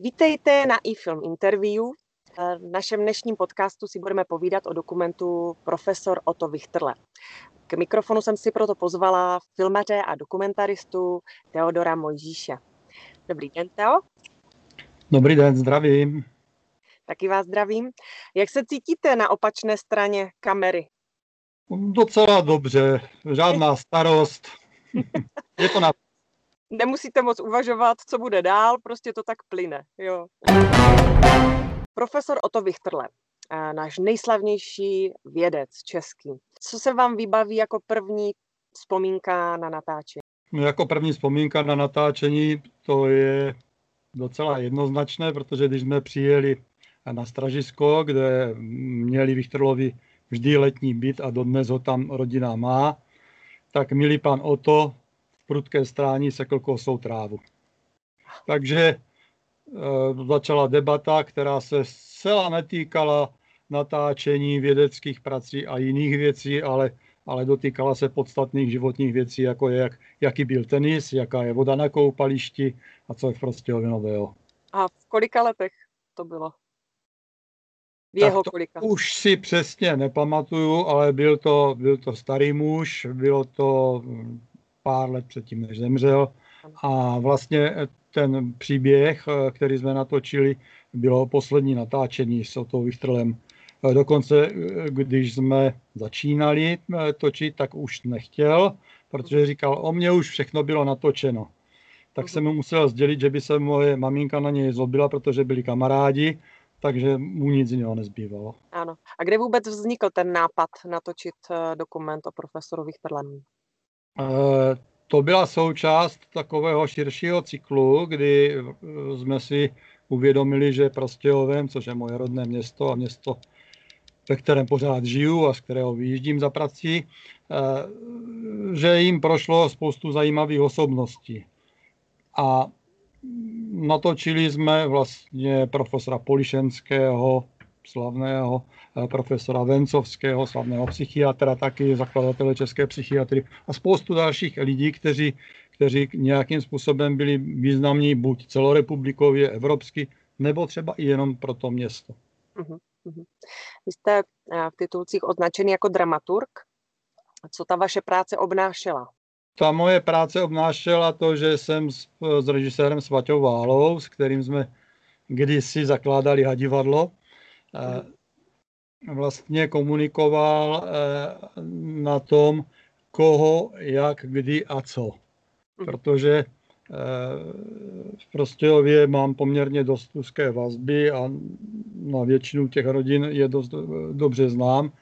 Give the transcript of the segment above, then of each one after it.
Vítejte na iFilm Interview. V našem dnešním podcastu si budeme povídat o dokumentu Profesor Otto Wichterle. K mikrofonu jsem si proto pozvala filmaře a dokumentaristu Teodora Mojžíše. Dobrý den, Teo. Dobrý den, zdravím. Taky vás zdravím. Jak se cítíte na opačné straně kamery? Docela dobře, žádná starost. Je to na nemusíte moc uvažovat, co bude dál, prostě to tak plyne. Jo. Profesor Otto Wichterle, náš nejslavnější vědec český. Co se vám vybaví jako první vzpomínka na natáčení? No jako první vzpomínka na natáčení to je docela jednoznačné, protože když jsme přijeli na Stražisko, kde měli Wichterlovi vždy letní byt a dodnes ho tam rodina má, tak milý pan Oto prudké strání sekl kosou trávu. Takže e, začala debata, která se zcela netýkala natáčení vědeckých prací a jiných věcí, ale, ale dotýkala se podstatných životních věcí, jako je, jak, jaký byl tenis, jaká je voda na koupališti a co je v Prostějově nového. A v kolika letech to bylo? V jeho to kolika? Už si přesně nepamatuju, ale byl to, byl to starý muž, bylo to pár let předtím, než zemřel. A vlastně ten příběh, eh, který jsme natočili, bylo poslední natáčení s Otou Vychtrlem. Eh, dokonce, eh, když jsme začínali točit, tak už nechtěl, protože říkal, o mě už všechno bylo natočeno. Tak jsem mu musel sdělit, že by se moje maminka na něj zlobila, protože byli kamarádi, takže mu nic jiného nezbývalo. Ano. A kde vůbec vznikl ten nápad natočit dokument o profesoru Wichterlem? To byla součást takového širšího cyklu, kdy eh, jsme si uvědomili, že Prostějovem, což je moje rodné město a město, ve kterém pořád žiju a z kterého vyjíždím za prací, eh, že jim prošlo spoustu zajímavých osobností. A natočili jsme vlastně profesora Polišenského, slavného eh, profesora Vencovského, slavného psychiatra, taky zakladatele české psychiatry a spoustu dalších lidí, kteří, kteří nějakým způsobem byli významní buď celorepublikově, evropsky, nebo třeba i jenom pro to město. Uh-huh, uh-huh. Vy jste eh, v titulcích označený jako dramaturg. Co ta vaše práce obnášela? Ta moje práce obnášela to, že jsem s, s režisérem Svaťou Válou, s kterým jsme kdysi zakládali hadivadlo, Eh, vlastně komunikoval eh, na tom, koho, jak, kdy a co. Mhm. Protože eh, v Prostějově mám poměrně dost úzké vazby a na většinu těch rodin je dost dobře znám,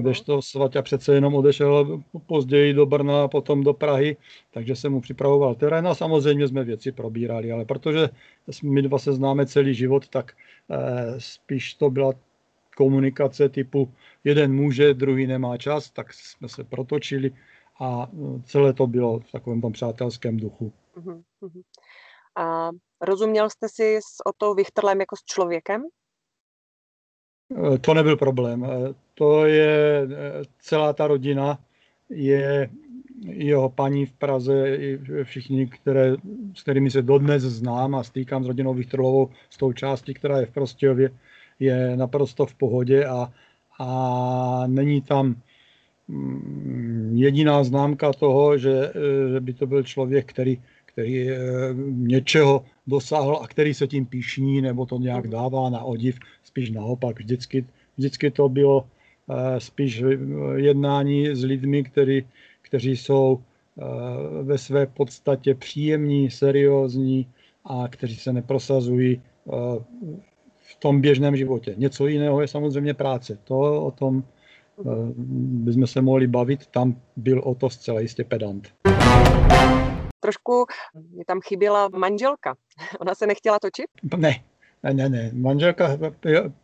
kdežto Svatě přece jenom odešel později do Brna a potom do Prahy, takže jsem mu připravoval terén a samozřejmě jsme věci probírali, ale protože my dva se známe celý život, tak Eh, spíš to byla komunikace typu jeden může, druhý nemá čas, tak jsme se protočili a eh, celé to bylo v takovém tom přátelském duchu. Uh-huh. A rozuměl jste si s Otou Vichterlem jako s člověkem? Eh, to nebyl problém. To je celá ta rodina, je jeho paní v Praze, i všichni, které, s kterými se dodnes znám a stýkám s rodinou Vichtrlovou, s tou částí, která je v Prostějově, je naprosto v pohodě a, a není tam mm, jediná známka toho, že, že by to byl člověk, který, který eh, něčeho dosáhl a který se tím píšní nebo to nějak dává na odiv, spíš naopak. Vždycky, vždycky to bylo eh, spíš jednání s lidmi, který, kteří jsou eh, ve své podstatě příjemní, seriózní a kteří se neprosazují eh, v tom běžném životě. Něco jiného je samozřejmě práce. To o tom eh, bychom se mohli bavit. Tam byl o to zcela jistě pedant. Trošku mi tam chyběla manželka. Ona se nechtěla točit? Ne, ne, ne, ne. Manželka,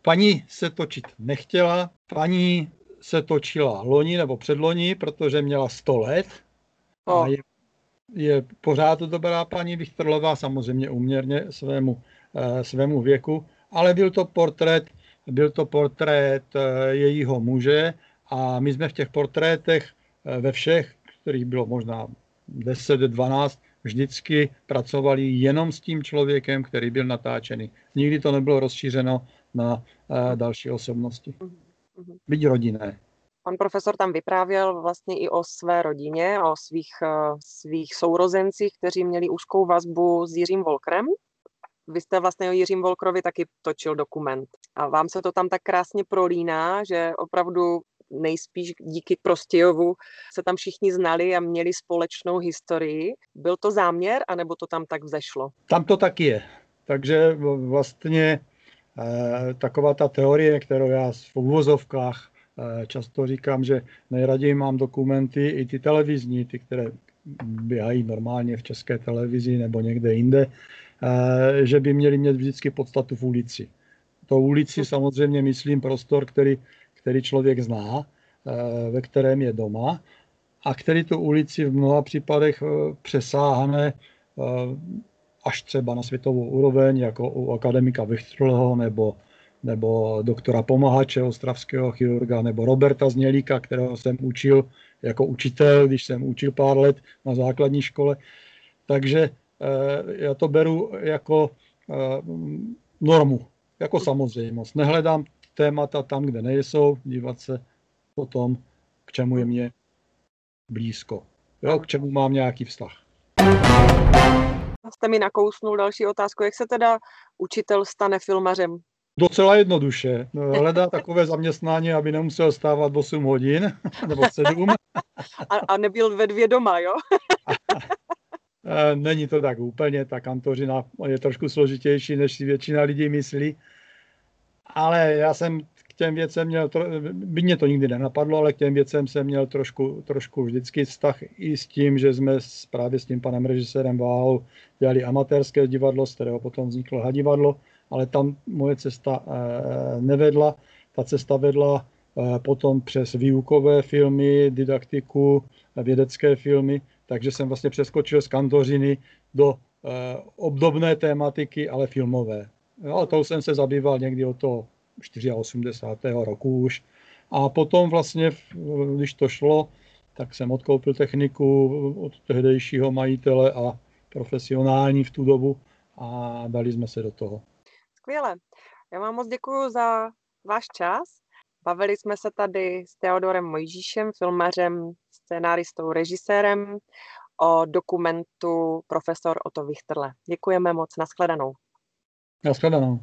paní se točit nechtěla. Paní se točila loni nebo předloni, protože měla 100 let a je, je pořád dobrá paní Vichterlová, samozřejmě uměrně svému, eh, svému věku, ale byl to portrét, byl to portrét eh, jejího muže a my jsme v těch portrétech eh, ve všech, kterých bylo možná 10, 12, vždycky pracovali jenom s tím člověkem, který byl natáčený. Nikdy to nebylo rozšířeno na další osobnosti. Mhm. Byť rodinné. Pan profesor tam vyprávěl vlastně i o své rodině, o svých, svých sourozencích, kteří měli úzkou vazbu s Jiřím Volkrem. Vy jste vlastně o Jiřím Volkrovi taky točil dokument. A vám se to tam tak krásně prolíná, že opravdu nejspíš díky Prostějovu se tam všichni znali a měli společnou historii. Byl to záměr, anebo to tam tak vzešlo? Tam to tak je. Takže vlastně eh, taková ta teorie, kterou já v uvozovkách eh, často říkám, že nejraději mám dokumenty i ty televizní, ty, které běhají normálně v české televizi nebo někde jinde, eh, že by měly mít vždycky podstatu v ulici. To ulici samozřejmě myslím prostor, který který člověk zná, eh, ve kterém je doma a který tu ulici v mnoha případech eh, přesáhne eh, až třeba na světovou úroveň, jako u akademika Vychtrlho nebo, nebo doktora Pomahače, ostravského chirurga, nebo Roberta Znělíka, kterého jsem učil jako učitel, když jsem učil pár let na základní škole. Takže já to beru jako normu, jako samozřejmost. Nehledám témata tam, kde nejsou, dívat se potom, k čemu je mě blízko. Jo, k čemu mám nějaký vztah. Jste mi nakousnul další otázku. Jak se teda učitel stane filmařem? Docela jednoduše. Hledá takové zaměstnání, aby nemusel stávat 8 hodin nebo 7. A, a nebyl ve dvě doma, jo? Není to tak úplně, ta kantořina je trošku složitější, než si většina lidí myslí ale já jsem k těm věcem měl, by mě to nikdy nenapadlo, ale k těm věcem jsem měl trošku, trošku vždycky vztah i s tím, že jsme právě s tím panem režisérem Váhou dělali amatérské divadlo, z kterého potom vzniklo hadivadlo, ale tam moje cesta eh, nevedla. Ta cesta vedla eh, potom přes výukové filmy, didaktiku, vědecké filmy, takže jsem vlastně přeskočil z kantořiny do eh, obdobné tématiky, ale filmové. Jo, to jsem se zabýval někdy od toho 84. roku už. A potom vlastně, když to šlo, tak jsem odkoupil techniku od tehdejšího majitele a profesionální v tu dobu a dali jsme se do toho. Skvěle. Já vám moc děkuji za váš čas. Bavili jsme se tady s Teodorem Mojžíšem, filmařem, scénáristou, režisérem o dokumentu Profesor Otto Wichterle. Děkujeme moc, nashledanou. Nashledanou.